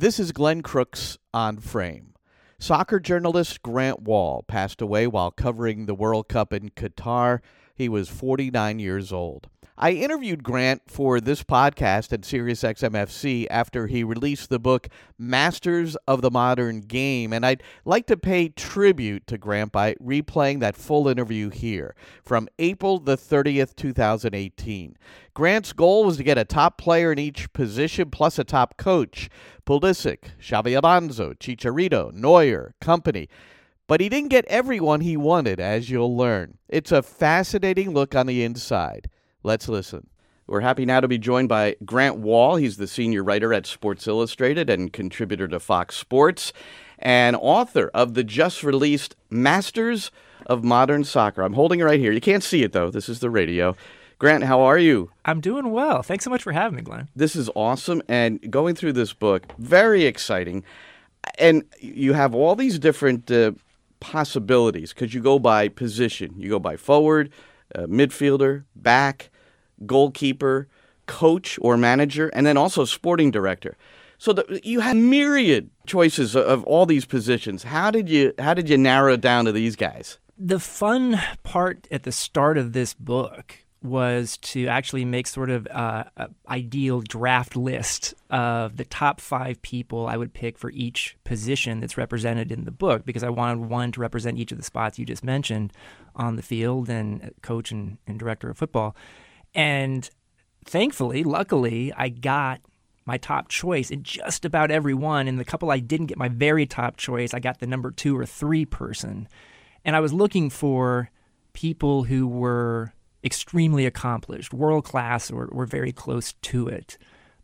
This is Glenn Crooks on Frame. Soccer journalist Grant Wahl passed away while covering the World Cup in Qatar. He was 49 years old. I interviewed Grant for this podcast at SiriusXMFC after he released the book Masters of the Modern Game, and I'd like to pay tribute to Grant by replaying that full interview here from April the 30th, 2018. Grant's goal was to get a top player in each position plus a top coach. Pulisic, Xabi Alonso, Chicharito, Neuer, Kompany but he didn't get everyone he wanted, as you'll learn. It's a fascinating look on the inside. Let's listen. We're happy now to be joined by Grant Wahl. He's the senior writer at Sports Illustrated and contributor to Fox Sports and author of the just released Masters of Modern Soccer. I'm holding it right here. You can't see it, though. This is the radio. Grant, how are you? I'm doing well. Thanks so much for having me, Glenn. This is awesome. And going through this book, very exciting. And you have all these different uh, possibilities because you go by position. You go by forward, uh, midfielder, back, goalkeeper, coach or manager, and then also sporting director. So the, you had myriad choices of all these positions. How did you how did you narrow it down to these guys? The fun part at the start of this book was to actually make sort of uh, an ideal draft list of the top five people I would pick for each position that's represented in the book because I wanted one to represent each of the spots you just mentioned on the field and coach and, and director of football. And thankfully, luckily, I got my top choice in just about every one. And the couple I didn't get my very top choice, I got the number two or three person. And I was looking for people who were extremely accomplished, world class, or were very close to it,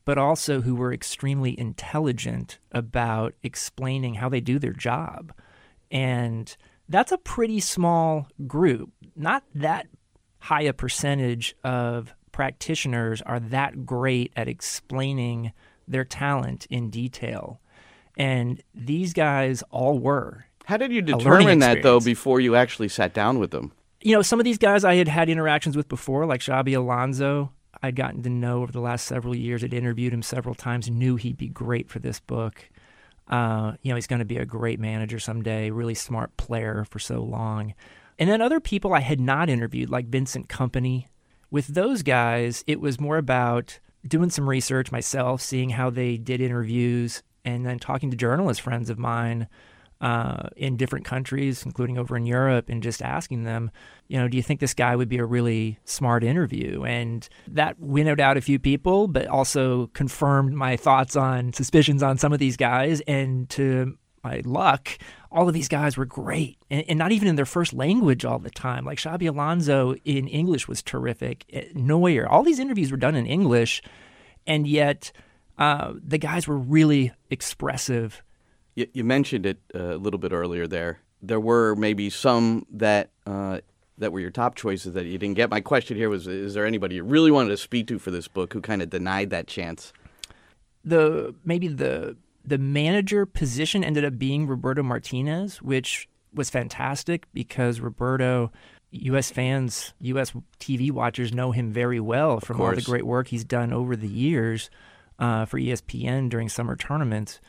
but also who were extremely intelligent about explaining how they do their job. And that's a pretty small group. Not that high a percentage of practitioners are that great at explaining their talent in detail. And these guys all were. How did you determine that, though, before you actually sat down with them? You know, some of these guys I had had interactions with before, like Xabi Alonso. I'd gotten to know over the last several years. I'd interviewed him several times, knew he'd be great for this book. Uh, you know, he's going to be a great manager someday, really smart player for so long. And then other people I had not interviewed, like Vincent Kompany. With those guys, it was more about doing some research myself, seeing how they did interviews, and then talking to journalist friends of mine uh, in different countries, including over in Europe, and just asking them, you know, do you think this guy would be a really smart interview? And that winnowed out a few people, but also confirmed my thoughts on suspicions on some of these guys. And to my luck, all of these guys were great, and, and, not even in their first language all the time. Like Xabi Alonso in English was terrific. Eh, Neuer, all these interviews were done in English, and yet uh, the guys were really expressive you, you mentioned it uh, a little bit earlier there. There were maybe some that uh, that were your top choices that you didn't get. My question here was: Is there anybody you really wanted to speak to for this book who kind of denied that chance? The maybe the the manager position ended up being Roberto Martinez, which was fantastic because Roberto, U.S. fans, U.S. TV watchers know him very well from all the great work he's done over the years uh, for ESPN during summer tournaments.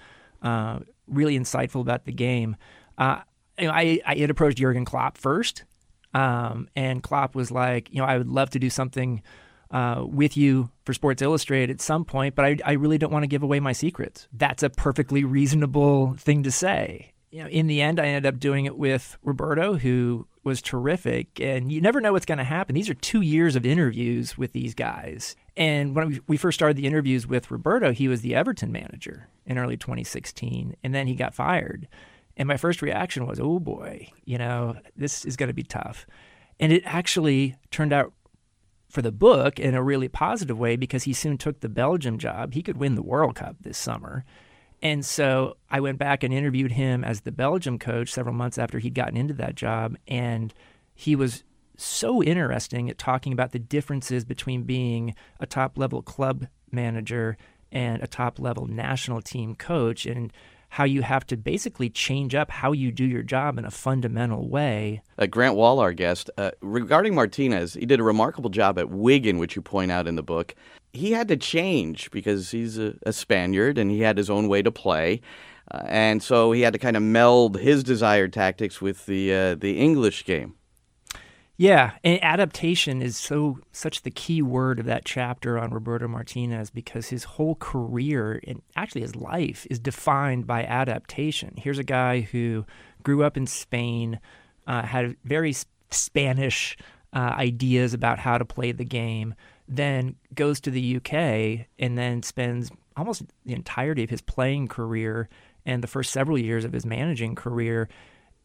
Uh, really insightful about the game. Uh, you know, I, I had approached Jurgen Klopp first, um, and Klopp was like, you know, I would love to do something uh, with you for Sports Illustrated at some point, but I, I really don't want to give away my secrets. That's a perfectly reasonable thing to say. You know, in the end, I ended up doing it with Roberto, who was terrific. And you never know what's going to happen. These are two years of interviews with these guys. And when we first started the interviews with Roberto, he was the Everton manager in early 2016, and then he got fired. And my first reaction was, oh boy, you know, this is going to be tough. And it actually turned out for the book in a really positive way because he soon took the Belgium job. He could win the World Cup this summer. And so I went back and interviewed him as the Belgium coach several months after he'd gotten into that job. And he was so interesting at talking about the differences between being a top level club manager and a top level national team coach and how you have to basically change up how you do your job in a fundamental way. Uh, Grant Wahl, our guest, uh, regarding Martinez, he did a remarkable job at Wigan, which you point out in the book. He had to change because he's a, a Spaniard and he had his own way to play. Uh, and so he had to kind of meld his desired tactics with the uh, the English game. Yeah, and adaptation is so such the key word of that chapter on Roberto Martinez because his whole career and actually his life is defined by adaptation. Here's a guy who grew up in Spain, uh, had very Spanish uh, ideas about how to play the game, then goes to the UK and then spends almost the entirety of his playing career and the first several years of his managing career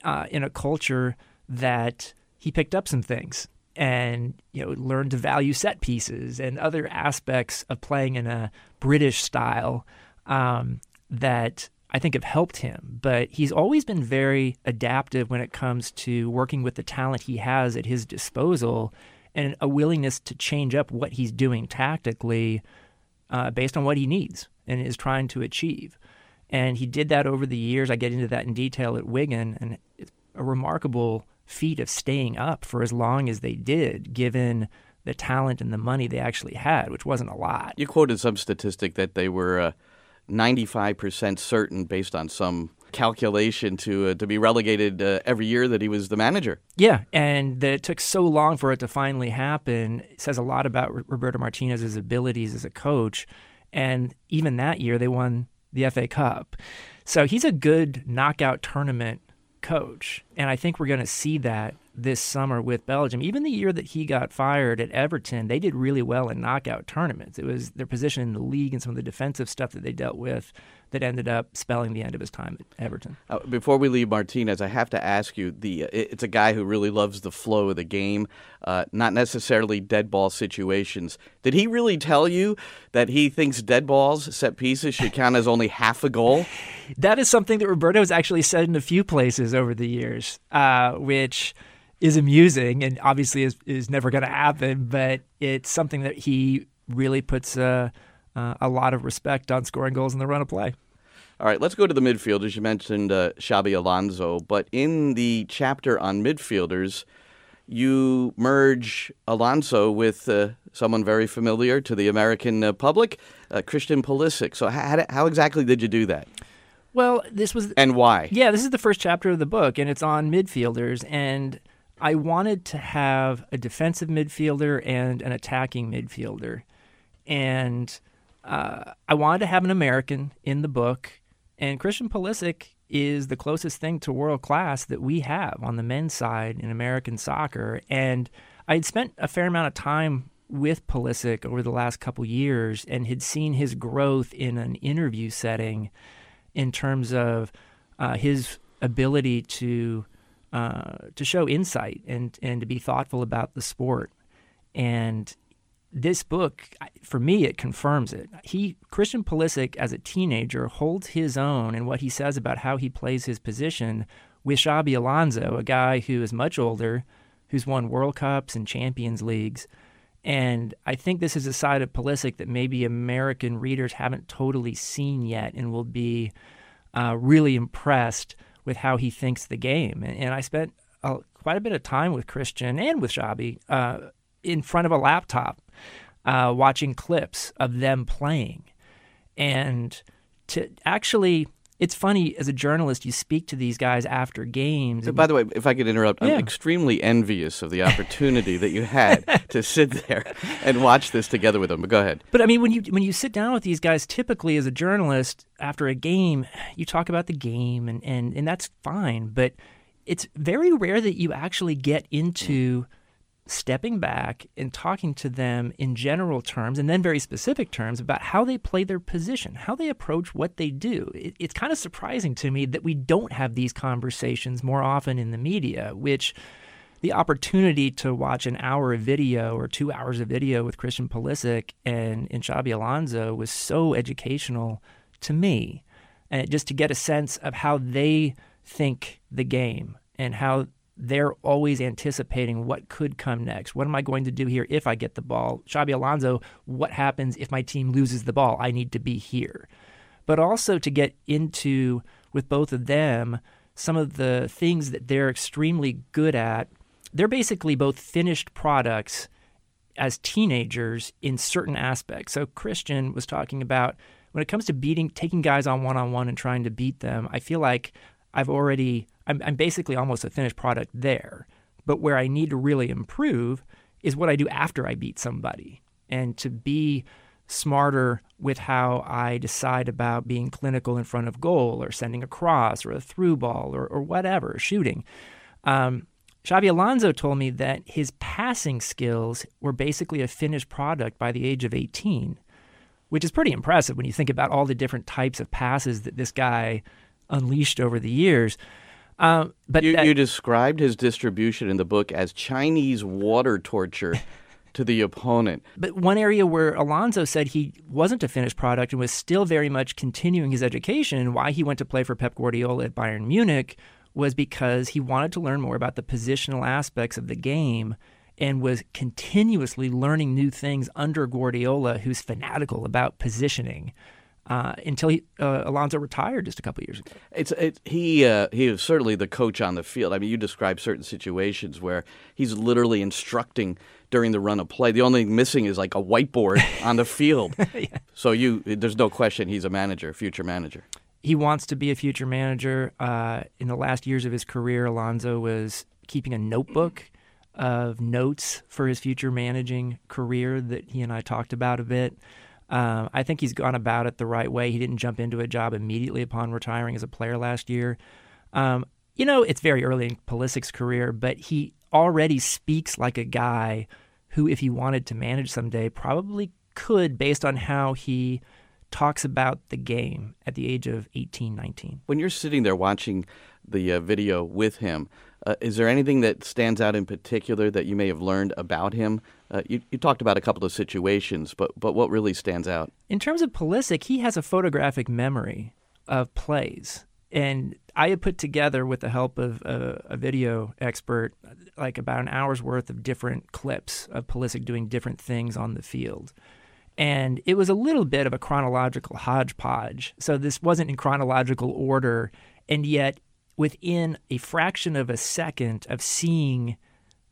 uh, in a culture that he picked up some things and you know learned to value set pieces and other aspects of playing in a British style um, that I think have helped him. But he's always been very adaptive when it comes to working with the talent he has at his disposal and a willingness to change up what he's doing tactically uh, based on what he needs and is trying to achieve. And he did that over the years. I get into that in detail at Wigan, and it's a remarkable feat of staying up for as long as they did, given the talent and the money they actually had, which wasn't a lot. You quoted some statistic that they were uh, 95% certain based on some calculation to uh, to be relegated uh, every year that he was the manager. Yeah, and that it took so long for it to finally happen it says a lot about Roberto Martinez's abilities as a coach. And even that year, they won the FA Cup. So he's a good knockout tournament coach. And I think we're going to see that this summer with Belgium. Even the year that he got fired at Everton, they did really well in knockout tournaments. It was their position in the league and some of the defensive stuff that they dealt with that ended up spelling the end of his time at Everton. Uh, before we leave Martinez, I have to ask you: the it's a guy who really loves the flow of the game, uh, not necessarily dead ball situations. Did he really tell you that he thinks dead balls, set pieces, should count as only half a goal? that is something that Roberto has actually said in a few places over the years, uh, which is amusing and obviously is, is never going to happen, but it's something that he really puts a, uh, a lot of respect on scoring goals in the run of play. All right, let's go to the midfielders. You mentioned uh, Xabi Alonso, but in the chapter on midfielders, you merge Alonso with uh, someone very familiar to the American uh, public, uh, Christian Pulisic. So, how, how exactly did you do that? Well, this was and why? Yeah, this is the first chapter of the book, and it's on midfielders. And I wanted to have a defensive midfielder and an attacking midfielder, and uh, I wanted to have an American in the book. And Christian Pulisic is the closest thing to world class that we have on the men's side in American soccer. And I had spent a fair amount of time with Pulisic over the last couple years and had seen his growth in an interview setting in terms of uh, his ability to uh, to show insight and and to be thoughtful about the sport. And this book, for me, it confirms it. He Christian Pulisic, as a teenager, holds his own in what he says about how he plays his position with Xabi Alonso, a guy who is much older, who's won World Cups and Champions Leagues. And I think this is a side of Pulisic that maybe American readers haven't totally seen yet and will be uh, really impressed with how he thinks the game. And, and I spent uh, quite a bit of time with Christian and with Xabi uh, in front of a laptop uh, watching clips of them playing. And to actually it's funny as a journalist, you speak to these guys after games. So By the way, if I could interrupt, yeah. I'm extremely envious of the opportunity that you had to sit there and watch this together with them. But go ahead. But I mean, when you when you sit down with these guys, typically as a journalist after a game, you talk about the game, and and and that's fine. But it's very rare that you actually get into. Mm stepping back and talking to them in general terms and then very specific terms about how they play their position, how they approach what they do. It, it's kind of surprising to me that we don't have these conversations more often in the media, which the opportunity to watch an hour of video or two hours of video with Christian Pulisic and, and Alonso was so educational to me. And just to get a sense of how they think the game and how they're always anticipating what could come next. What am I going to do here if I get the ball? Xabi Alonso, what happens if my team loses the ball? I need to be here. But also to get into with both of them, some of the things that they're extremely good at, they're basically both finished products as teenagers in certain aspects. So Christian was talking about when it comes to beating, taking guys on one on one and trying to beat them. I feel like I've already, I'm, I'm basically almost a finished product there. But where I need to really improve is what I do after I beat somebody, and to be smarter with how I decide about being clinical in front of goal or sending a cross or a through ball or, or whatever, shooting. Um, Xabi Alonso told me that his passing skills were basically a finished product by the age of 18, which is pretty impressive when you think about all the different types of passes that this guy unleashed over the years. Um, but you, that, you described his distribution in the book as Chinese water torture to the opponent. But one area where Alonso said he wasn't a finished product and was still very much continuing his education and why he went to play for Pep Guardiola at Bayern Munich was because he wanted to learn more about the positional aspects of the game and was continuously learning new things under Guardiola, who's fanatical about positioning. Uh, until he, uh, Alonso retired just a couple years ago. It's it, he uh, he is certainly the coach on the field. I mean, you describe certain situations where he's literally instructing during the run of play. The only thing missing is like a whiteboard on the field. yeah. So you, there's no question he's a manager, future manager. He wants to be a future manager. Uh, in the last years of his career, Alonso was keeping a notebook of notes for his future managing career that he and I talked about a bit. Um, I think he's gone about it the right way. He didn't jump into a job immediately upon retiring as a player last year. Um, you know, it's very early in Pulisic's career, but he already speaks like a guy who, if he wanted to manage someday, probably could based on how he talks about the game at the age of 18, 19. When you're sitting there watching the uh, video with him, uh, is there anything that stands out in particular that you may have learned about him? Uh, you, you, talked about a couple of situations, but but what really stands out? In terms of Pulisic? he has a photographic memory of plays, and I had put together with the help of a, a video expert like about an hour's worth of different clips of Pulisic doing different things on the field. And it was a little bit of a chronological hodgepodge. So this wasn't in chronological order, and yet within a fraction of a second of seeing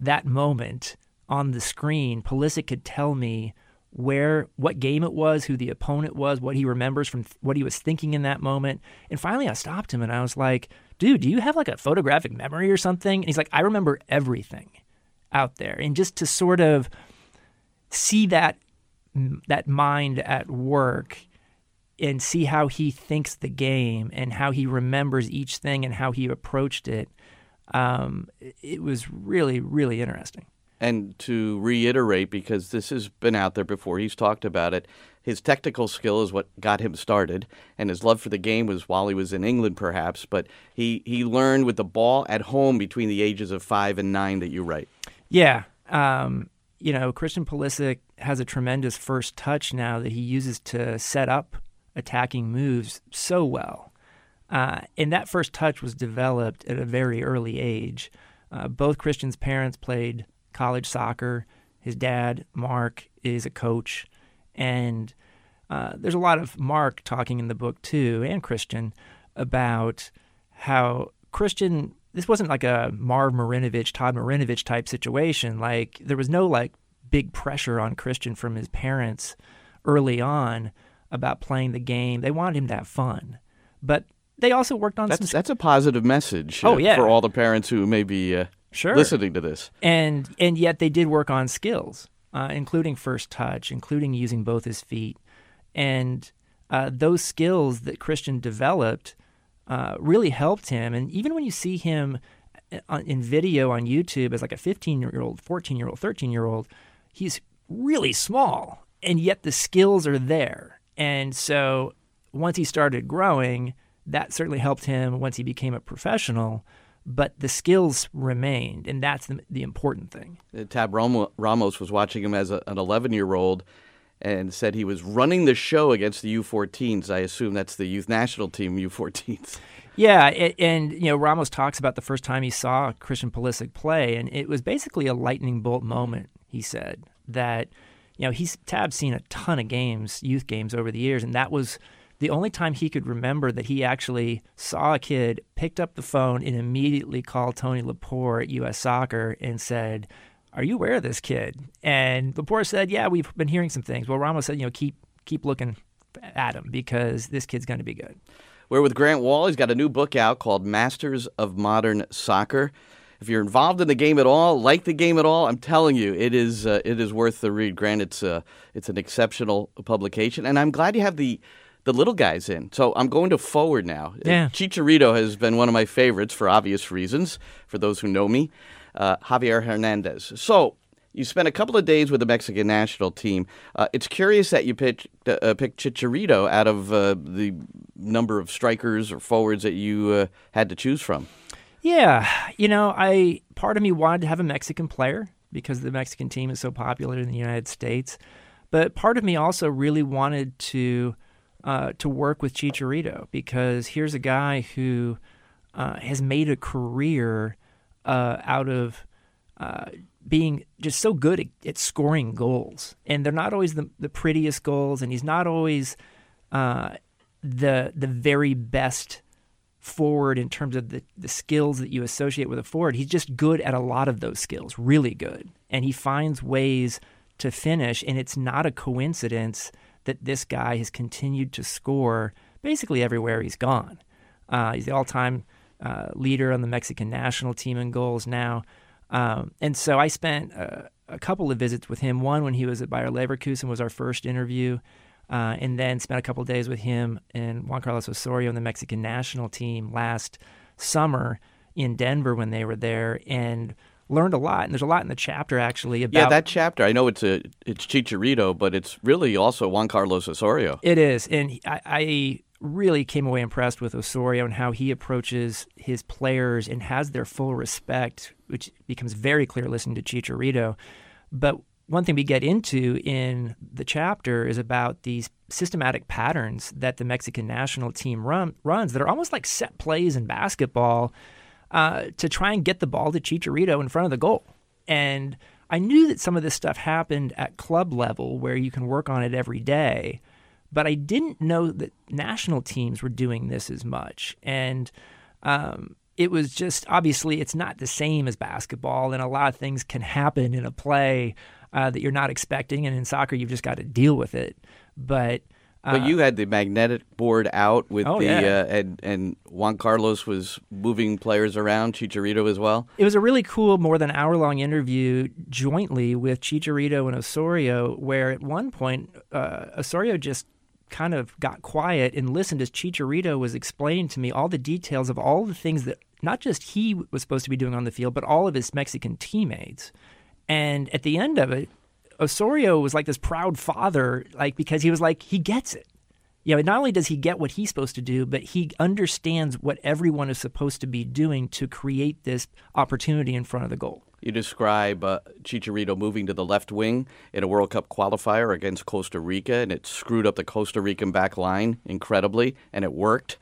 that moment on the screen, Pulisic could tell me where what game it was, who the opponent was, what he remembers from th- what he was thinking in that moment. And finally I stopped him and I was like, "Dude, do you have like a photographic memory or something?" And he's like, "I remember everything out there." And just to sort of see that mm, that mind at work and see how he thinks the game and how he remembers each thing and how he approached it. Um, it was really, really interesting. And to reiterate, because this has been out there before, he's talked about it. His technical skill is what got him started, and his love for the game was while he was in England, perhaps. But he, he learned with the ball at home between the ages of five and nine that you write. Yeah. Um, you know, Christian Pulisic has a tremendous first touch now that he uses to set up attacking moves so well. Uh, and that first touch was developed at a very early age. Uh, both Christian's parents played college soccer. His dad, Mark, is a coach. And uh, there's a lot of Mark talking in the book, too, and Christian, about how Christian, this wasn't like a Marv Marinovich, Todd Marinovich type situation. Like, there was no like big pressure on Christian from his parents early on about playing the game. They wanted him to have fun, but they also worked on that's, some. That's a positive message. Oh uh, yeah. for all the parents who may be uh, sure listening to this. And and yet they did work on skills, uh, including first touch, including using both his feet, and uh, those skills that Christian developed uh, really helped him. And even when you see him uh, in video on YouTube as like a 15 year old, 14 year old, 13 year old, he's really small, and yet the skills are there and so once he started growing, that certainly helped him once he became a professional. But the skills remained, and that's the, the important thing. Uh, Tab Ramos was watching him as a, an 11 year old and said he was running the show against the U14s. I assume that's the youth national team U14s. Yeah, it, and you know Ramos talks about the first time he saw Christian Pulisic play, and it was basically a lightning bolt moment. He said that you know, he's Tab's seen a ton of games, youth games over the years, and that was the only time he could remember that he actually saw a kid, picked up the phone, and immediately called Tony Lepore at U.S. Soccer and said, "Are you aware of this kid?" And Lepore said, "Yeah, we've been hearing some things." Well, Ramos said, "You know, keep keep looking at him because this kid's going to be good." We're with Grant Wahl. He's got a new book out called Masters of Modern Soccer. If you're involved in the game at all, like the game at all, I'm telling you, it is uh, it is worth the read. Grant, it's uh, it's an exceptional publication, and I'm glad you have the the little guys in. So I'm going to forward now. Yeah. Chicharito has been one of my favorites for obvious reasons. For those who know me, uh, Javier Hernandez. So you spent a couple of days with the Mexican national team. Uh, it's curious that you picked, uh, picked Chicharito out of uh, the number of strikers or forwards that you uh, had to choose from. Yeah, you know, I part of me wanted to have a Mexican player because the Mexican team is so popular in the United States, but part of me also really wanted to uh, to work with Chicharito because here's a guy who uh, has made a career out of being just so good at, at, scoring goals, and they're not always the, the prettiest goals, and he's not always uh, the the very best forward in terms of the, the skills that you associate with a forward. He's just good at a lot of those skills, really good, and he finds ways to finish. And it's not a coincidence that this guy has continued to score basically everywhere he's gone. Uh, he's the all-time uh, leader on the Mexican national team in goals now. Um, and so I spent a, a, couple of visits with him. One when he was at Bayer Leverkusen was our first interview, uh, and then spent a couple of days with him and Juan Carlos Osorio and the Mexican national team last summer in Denver when they were there, and learned a lot. And there's a lot in the chapter actually about yeah that chapter. I know it's a it's Chicharito, but it's really also Juan Carlos Osorio. It is, and I, I really came away impressed with Osorio and how he approaches his players and has their full respect, which becomes very clear listening to Chicharito. But one thing we get into in the chapter is about these systematic patterns that the Mexican national team run, runs that are almost like set plays in basketball uh, to try and get the ball to Chicharito in front of the goal. And I knew that some of this stuff happened at club level where you can work on it every day but I didn't know that national teams were doing this as much. And um, it was just obviously it's not the same as basketball, and a lot of things can happen in a play uh, that you're not expecting. And in soccer, you've just got to deal with it. But uh, but you had the magnetic board out with oh, the yeah. uh, and and Juan Carlos was moving players around, Chicharito as well. It was a really cool, more than hour long interview jointly with Chicharito and Osorio, where at one point uh, Osorio just kind of got quiet and listened as Chicharito was explaining to me all the details of all the things that not just he was supposed to be doing on the field, but all of his Mexican teammates. And at the end of it, Osorio was like this proud father, like because he was like he gets it. You know, not only does he get what he's supposed to do, but he understands what everyone is supposed to be doing to create this opportunity in front of the goal. You describe uh, Chicharito moving to the left wing in a World Cup qualifier against Costa Rica, and it screwed up the Costa Rican back line incredibly, and it worked.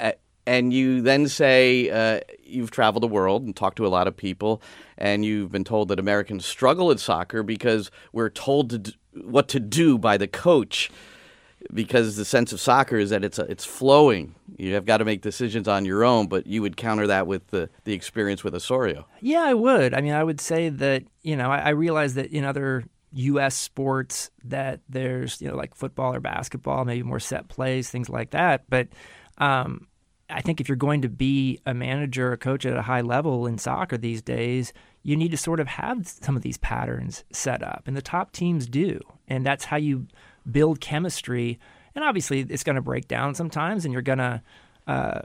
Uh, and you then say uh, you've traveled the world and talked to a lot of people, and you've been told that Americans struggle at soccer because we're told to d- what to do by the coach because the sense of soccer is that it's a, it's flowing. You have got to make decisions on your own, but you would counter that with the, the experience with Osorio. Yeah, I would. I mean, I would say that you know I, I realize that in other U.S. sports that there's you know like football or basketball, maybe more set plays, things like that. But um, I think if you're going to be a manager or a coach at a high level in soccer these days, you need to sort of have some of these patterns set up, and the top teams do, and that's how you build chemistry. And obviously, it's going to break down sometimes, and you're going to, uh,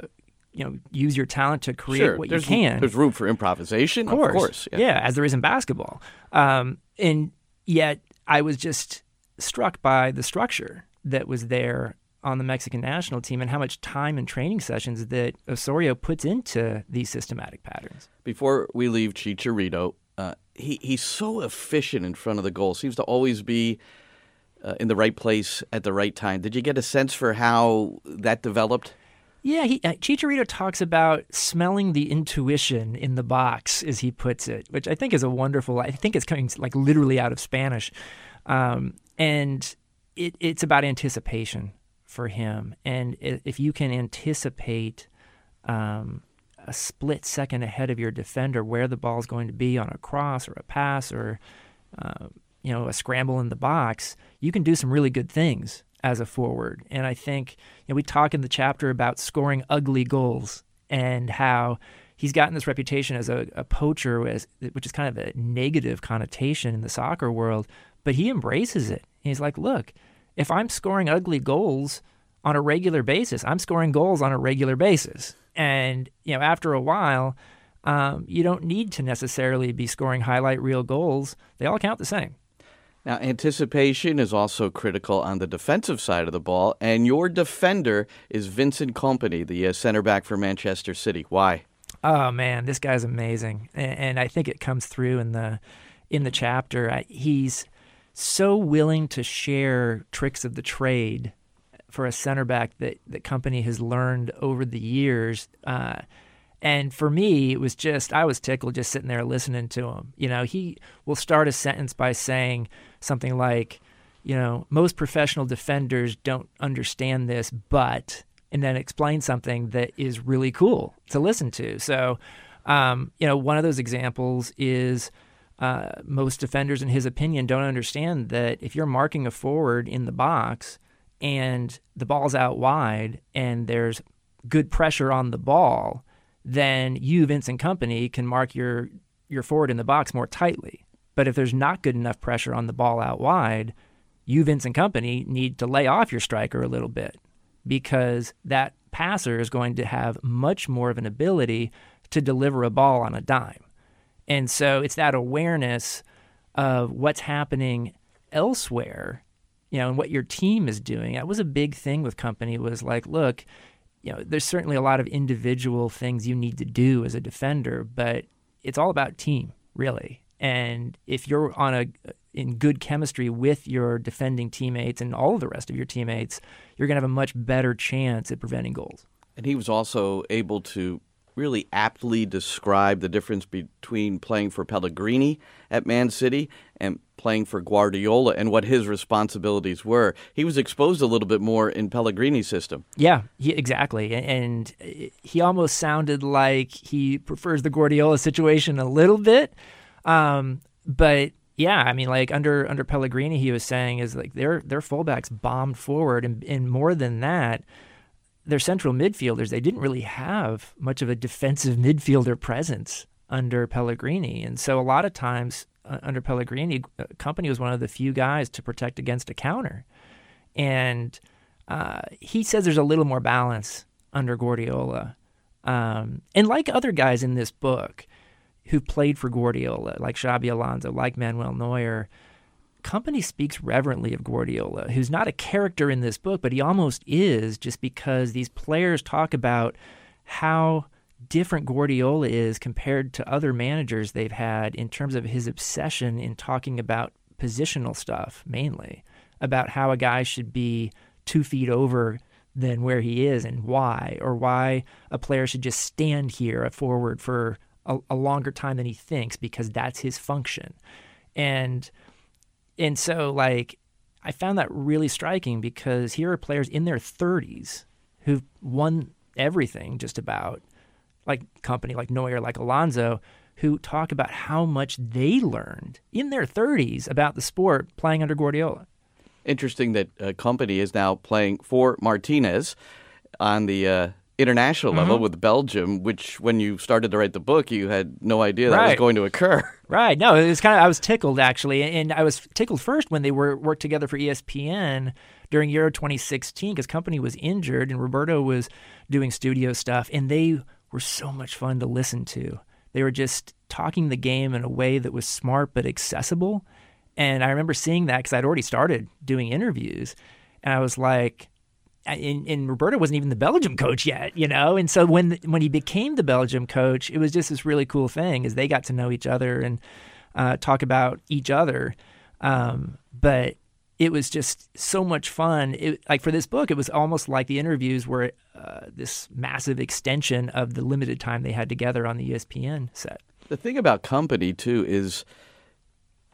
you know, use your talent to create sure. what you can. There's room for improvisation, of course, of course yeah. yeah. as there is in basketball. Um, and yet, I was just struck by the structure that was there on the Mexican national team and how much time and training sessions that Osorio puts into these systematic patterns. Before we leave Chicharito, uh, he he's so efficient in front of the goal. Seems to always be uh, in the right place at the right time. Did you get a sense for how that developed? Yeah, he, uh, Chicharito talks about smelling the intuition in the box, as he puts it, which I think is a wonderful. I think it's coming like literally out of Spanish, um, and it, it's about anticipation for him. And if you can anticipate um, a split second ahead of your defender where the ball is going to be on a cross or a pass or uh, you know a scramble in the box, you can do some really good things as a forward. And I think you know, we talk in the chapter about scoring ugly goals and how he's gotten this reputation as a, a poacher, which is kind of a negative connotation in the soccer world. But he embraces it. He's like, look, if I'm scoring ugly goals on a regular basis, I'm scoring goals on a regular basis. And you know, after a while, um, you don't need to necessarily be scoring highlight reel goals. They all count the same. Now, anticipation is also critical on the defensive side of the ball, and your defender is Vincent Kompany, the uh, center back for Manchester City. Why? Oh man, this guy's amazing, and, and I think it comes through in the in the chapter. He's so willing to share tricks of the trade for a center back that the Kompany has learned over the years. Uh, and for me, it was just, I was tickled just sitting there listening to him. You know, he will start a sentence by saying something like, you know, most professional defenders don't understand this, but, and then explain something that is really cool to listen to. So, um, you know, one of those examples is uh, most defenders, in his opinion, don't understand that if you're marking a forward in the box and the ball's out wide and there's good pressure on the ball, then you, Vincent Kompany, can mark your your forward in the box more tightly. But if there's not good enough pressure on the ball out wide, you, Vincent Kompany, need to lay off your striker a little bit because that passer is going to have much more of an ability to deliver a ball on a dime. And so it's that awareness of what's happening elsewhere, you know, and what your team is doing. That was a big thing with Kompany was like, look, you know, there's certainly a lot of individual things you need to do as a defender, but it's all about team, really. And if you're on a in good chemistry with your defending teammates and all of the rest of your teammates, you're going to have a much better chance at preventing goals. And he was also able to really aptly describe the difference between playing for Pellegrini at Man City and playing for Guardiola and what his responsibilities were. He was exposed a little bit more in Pellegrini's system. Yeah, he, exactly. And he almost sounded like he prefers the Guardiola situation a little bit. Um, but yeah, I mean, like under under Pellegrini, he was saying is like their their fullbacks bombed forward, and, and more than that, their central midfielders, they didn't really have much of a defensive midfielder presence under Pellegrini. And so a lot of times uh, under Pellegrini, uh, Kompany was one of the few guys to protect against a counter. And uh, he says there's a little more balance under Guardiola. Um, and like other guys in this book who played for Guardiola, like Xabi Alonso, like Manuel Neuer, Kompany speaks reverently of Guardiola, who's not a character in this book, but he almost is just because these players talk about how different Guardiola is compared to other managers they've had in terms of his obsession in talking about positional stuff, mainly about how a guy should be two feet over than where he is and why, or why a player should just stand here a forward for a, a longer time than he thinks because that's his function. And and so like I found that really striking because here are players in their 30s who've won everything just about, like Kompany, like Neuer, like Alonso, who talk about how much they learned in their 30s about the sport playing under Guardiola. Interesting that uh, Kompany is now playing for Martinez on the uh, international level mm-hmm. with Belgium, which when you started to write the book, you had no idea that right. was going to occur. Right. No, it was kind of I was tickled actually, and I was tickled first when they were worked together for ESPN during Euro 2016 because Kompany was injured and Roberto was doing studio stuff, and they were so much fun to listen to. They were just talking the game in a way that was smart but accessible. And I remember seeing that because I'd already started doing interviews, and I was like, and, and, Roberto wasn't even the Belgium coach yet, you know. And so when when he became the Belgium coach, it was just this really cool thing as they got to know each other and uh, talk about each other. Um, but it was just so much fun. It, like for this book, it was almost like the interviews were uh, this massive extension of the limited time they had together on the ESPN set. The thing about Kompany too is,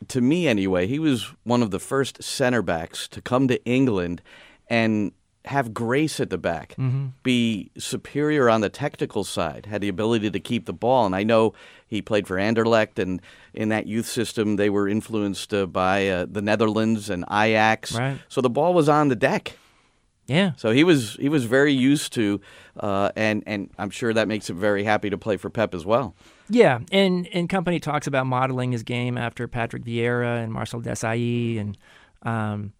to me anyway, he was one of the first center backs to come to England and have grace at the back, Mm-hmm. be superior on the technical side, had the ability to keep the ball. And I know he played for Anderlecht, and in that youth system, they were influenced uh, by uh, the Netherlands and Ajax. Right. So the ball was on the deck. Yeah. So he was he was very used to, uh, and and I'm sure that makes him very happy to play for Pep as well. Yeah, and and Kompany talks about modeling his game after Patrick Vieira and Marcel Desailly, and um,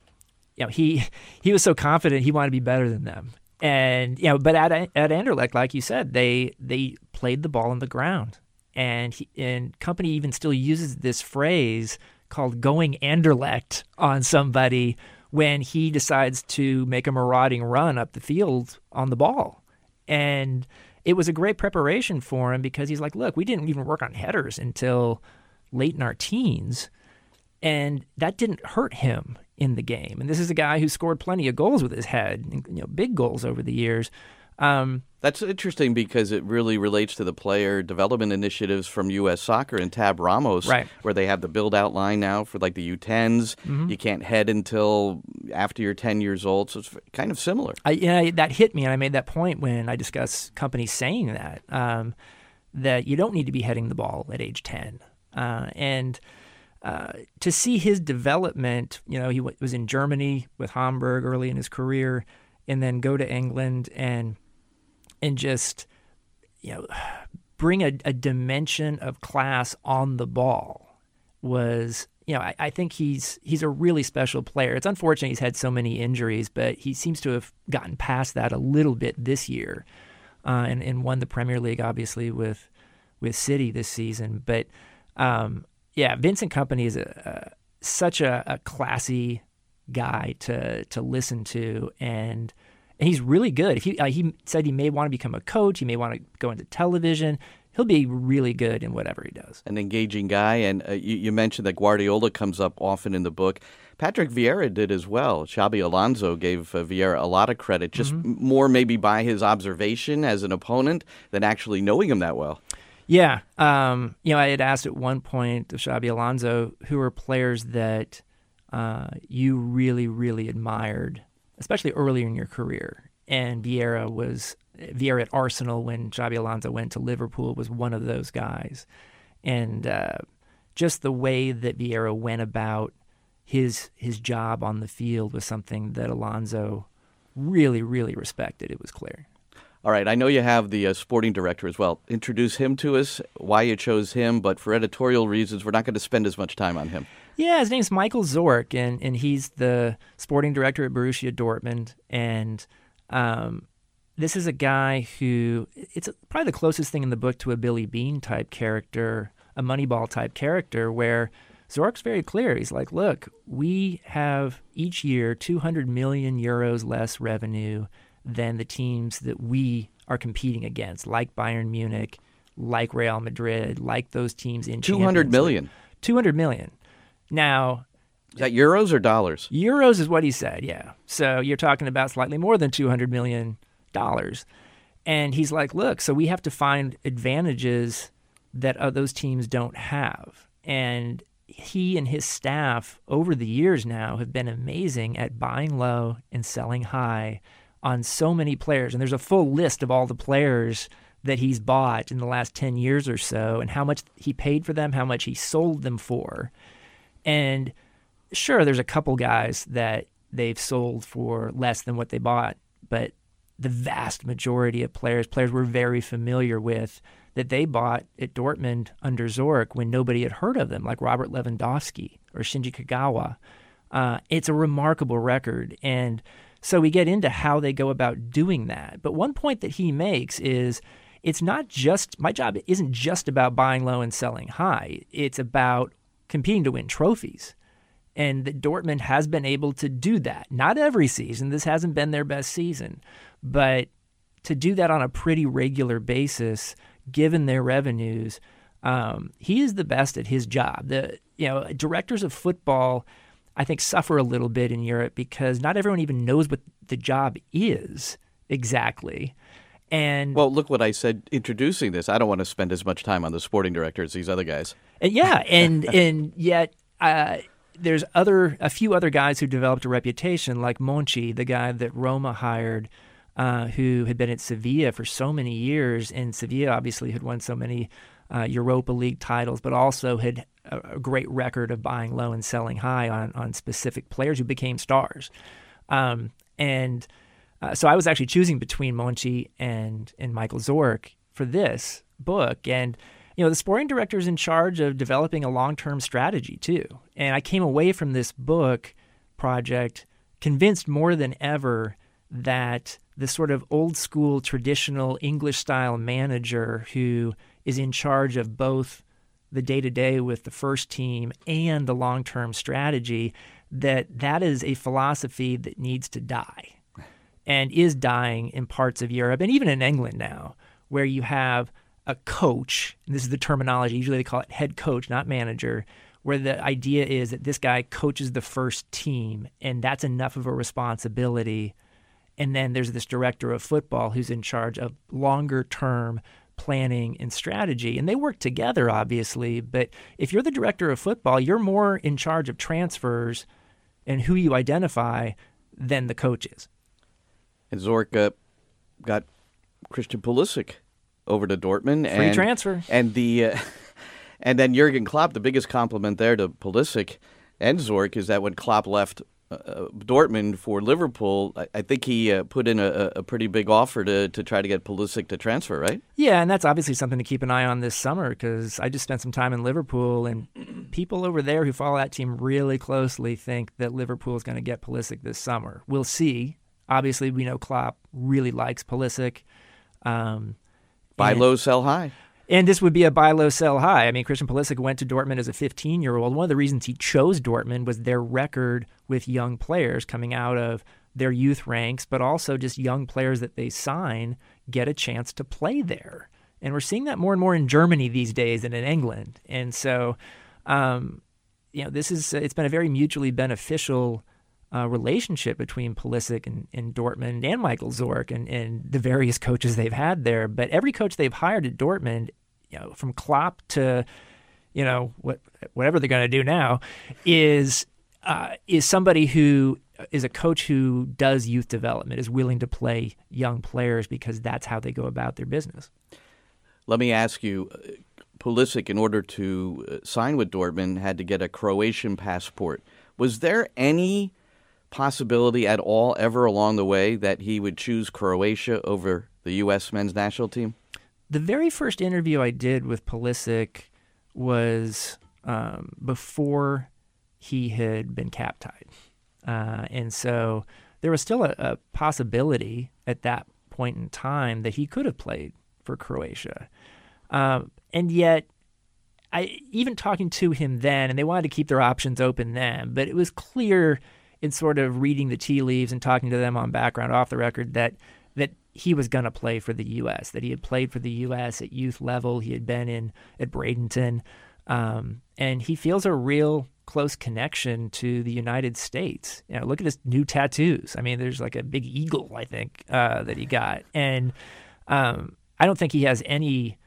you know he he was so confident he wanted to be better than them, and you know, but at at Anderlecht, like you said, they they played the ball on the ground, and he, and Kompany even still uses this phrase called "going Anderlecht" on somebody when he decides to make a marauding run up the field on the ball, and it was a great preparation for him because he's like, look, we didn't even work on headers until late in our teens, and that didn't hurt him in the game. And this is a guy who scored plenty of goals with his head, you know, big goals over the years. Um, That's interesting because it really relates to the player development initiatives from U.S. Soccer and Tab Ramos, Right. where they have the build out line now for like the U10s. You can't head until after you're 10 years old, so it's kind of similar. I, know, that hit me, and I made that point when I discussed Kompany's saying that um, that you don't need to be heading the ball at age ten, uh, and uh, to see his development. You know, he w- was in Germany with Hamburg early in his career, and then go to England and and just you know bring a, a dimension of class on the ball was you know I, I think he's he's a really special player. It's unfortunate he's had so many injuries, but he seems to have gotten past that a little bit this year, uh, and and won the Premier League obviously with with City this season. But um, yeah, Vincent Kompany is a, a such a, a classy guy to to listen to and. And he's really good. If he uh, he said he may want to become a coach, he may want to go into television. He'll be really good in whatever he does. An engaging guy. And uh, you, you mentioned that Guardiola comes up often in the book. Patrick Vieira did as well. Xabi Alonso gave uh, Vieira a lot of credit, just m more maybe by his observation as an opponent than actually knowing him that well. Yeah, um, you know, I had asked at one point of Xabi Alonso who are players that uh, you really, really admired, especially earlier in your career. And Vieira was Vieira at Arsenal when Xabi Alonso went to Liverpool was one of those guys, and uh, just the way that Vieira went about his his job on the field was something that Alonso really, really respected. It was clear. All right, I know you have the uh, sporting director as well. Introduce him to us, why you chose him, but for editorial reasons, we're not going to spend as much time on him. Yeah, his name's Michael Zorc, and, and he's the sporting director at Borussia Dortmund. And um, this is a guy who it's probably the closest thing in the book to a Billy Beane type character, a Moneyball type character, where Zorc's very clear. He's like, look, we have each year 200 million euros less revenue than the teams that we are competing against, like Bayern Munich, like Real Madrid, like those teams in 200 Champions League. million. 200 million. Now, Is that euros or dollars? euros is what he said, yeah. So you're talking about slightly more than 200 million dollars. And he's like, look, so we have to find advantages that uh, those teams don't have. And he and his staff over the years now have been amazing at buying low and selling high on so many players. And there's a full list of all the players that he's bought in the last 10 years or so and how much he paid for them, how much he sold them for. And sure, there's a couple guys that they've sold for less than what they bought, but the vast majority of players, players we're very familiar with, that they bought at Dortmund under Zorc when nobody had heard of them, like Robert Lewandowski or Shinji Kagawa. Uh, it's a remarkable record. And so we get into how they go about doing that. But one point that he makes is it's not just my job isn't just about buying low and selling high. It's about competing to win trophies. And that Dortmund has been able to do that. Not every season. This hasn't been their best season. But to do that on a pretty regular basis, given their revenues, um, he is the best at his job. The you know directors of football, I think, suffer a little bit in Europe because not everyone even knows what the job is exactly. And Well, look what I said introducing this. I don't want to spend as much time on the sporting director as these other guys. And yeah, and and yet uh, there's other a few other guys who developed a reputation, like Monchi, the guy that Roma hired, uh, who had been at Sevilla for so many years, and Sevilla obviously had won so many uh, Europa League titles, but also had a, a, great record of buying low and selling high on on specific players who became stars. Um, and uh, so I was actually choosing between Monchi and and Michael Zorc for this book, and you know the sporting director is in charge of developing a long term strategy too. And I came away from this book project convinced more than ever that the sort of old school traditional English style manager who is in charge of both the day to day with the first team and the long term strategy that that is a philosophy that needs to die and is dying in parts of Europe and even in England now where you have a coach and this is the terminology usually they call it head coach not manager where the idea is that this guy coaches the first team and that's enough of a responsibility. And then there's this director of football who's in charge of longer term planning and strategy. And they work together, obviously. But if you're the director of football, you're more in charge of transfers and who you identify than the coaches. And got Christian Pulisic over to Dortmund. Free and, transfer. And the. Uh, and then Jurgen Klopp, the biggest compliment there to Pulisic and Zorc is that when Klopp left uh, Dortmund for Liverpool, I, I think he uh, put in a, a, pretty big offer to, to try to get Pulisic to transfer, right? Yeah, and that's obviously something to keep an eye on this summer because I just spent some time in Liverpool, and people over there who follow that team really closely think that Liverpool is going to get Pulisic this summer. We'll see. Obviously, we know Klopp really likes Pulisic. Um, Buy low, sell high. And this would be a buy low, sell high. I mean, Christian Pulisic went to Dortmund as a 15 year old. One of the reasons he chose Dortmund was their record with young players coming out of their youth ranks, but also just young players that they sign get a chance to play there. And we're seeing that more and more in Germany these days than in England. And so, um, you know, this is it's been a very mutually beneficial uh, relationship between Pulisic and, and Dortmund and Michael Zorc and, and the various coaches they've had there. But every coach they've hired at Dortmund, you know, from Klopp to, you know, what whatever they're going to do now, is uh, is somebody who is a coach who does youth development, is willing to play young players because that's how they go about their business. Let me ask you. Uh, Pulisic, in order to uh, sign with Dortmund, had to get a Croatian passport. Was there any possibility at all ever along the way that he would choose Croatia over the U.S. men's national team? The very first interview I did with Pulisic was um, before he had been cap tied. Uh, and so there was still a, a, possibility at that point in time that he could have played for Croatia. Um, and yet, I even talking to him then, and they wanted to keep their options open then, but it was clear in sort of reading the tea leaves and talking to them on background off the record that that he was going to play for the U.S. That he had played for the U.S. at youth level. He had been in at Bradenton, um, and he feels a real close connection to the United States. You know, look at his new tattoos. I mean, there's like a big eagle, I think, uh, that he got, and um, I don't think he has any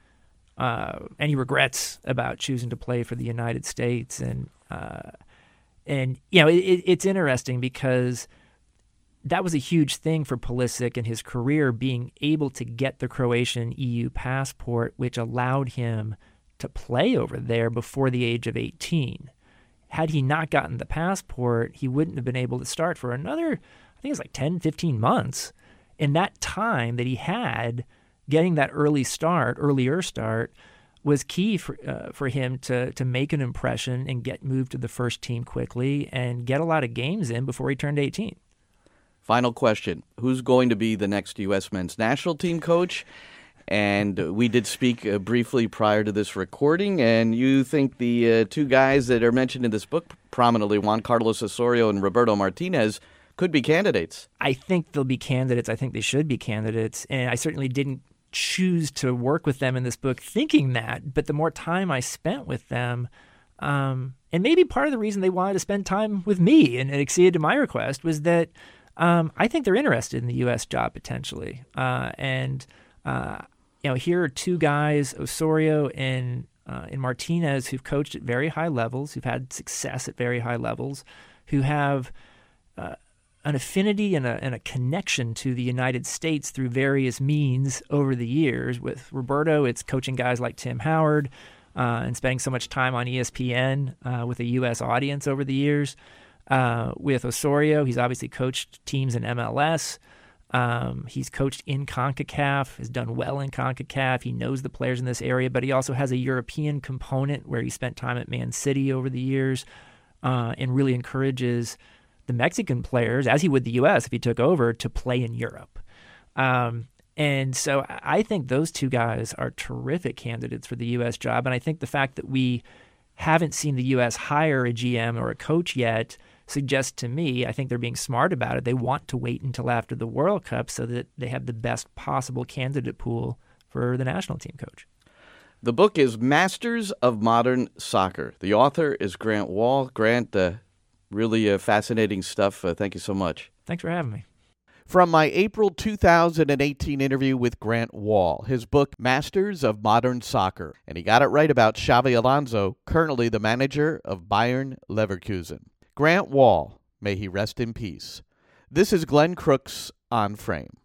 uh, any regrets about choosing to play for the United States. And uh, and you know, it, it's interesting because that was a huge thing for Pulisic and his career, being able to get the Croatian EU passport, which allowed him to play over there before the age of 18. Had he not gotten the passport, he wouldn't have been able to start for another, I think it's like 10, 15 months. In that time that he had getting that early start, earlier start, was key for uh, for him to to make an impression and get moved to the first team quickly and get a lot of games in before he turned 18. Final question: Who's going to be the next U.S. men's national team coach? And we did speak uh, briefly prior to this recording, and you think the uh, two guys that are mentioned in this book prominently, Juan Carlos Osorio and Roberto Martinez, could be candidates. I think they'll be candidates. I think they should be candidates, and I certainly didn't choose to work with them in this book thinking that, but the more time I spent with them, um, and maybe part of the reason they wanted to spend time with me and it acceded to my request was that um, I think they're interested in the U.S. job potentially. Uh, and, uh, you know, here are two guys, Osorio and uh, in Martinez who've coached at very high levels, who've had success at very high levels, who have uh, an affinity and a, and a connection to the United States through various means over the years. With Roberto, it's coaching guys like Tim Howard uh, and spending so much time on ESPN uh, with a U.S. audience over the years. Uh, with Osorio, he's obviously coached teams in MLS. Um, he's coached in CONCACAF, has done well in CONCACAF. He knows the players in this area, but he also has a European component where he spent time at Man City over the years uh, and really encourages – the Mexican players, as he would the U.S. if he took over, to play in Europe. Um, and so I think those two guys are terrific candidates for the U.S. job. And I think the fact that we haven't seen the U.S. hire a GM or a coach yet suggests to me, I think they're being smart about it. They want to wait until after the World Cup so that they have the best possible candidate pool for the national team coach. The book is Masters of Modern Soccer. The author is Grant Wahl. Grant, uh, Really uh, fascinating stuff. Uh, thank you so much. Thanks for having me. From my April 2018 interview with Grant Wahl, his book, Masters of Modern Soccer. And he got it right about Xabi Alonso, currently the manager of Bayern Leverkusen. Grant Wahl, may he rest in peace. This is Glenn Crooks on Frame.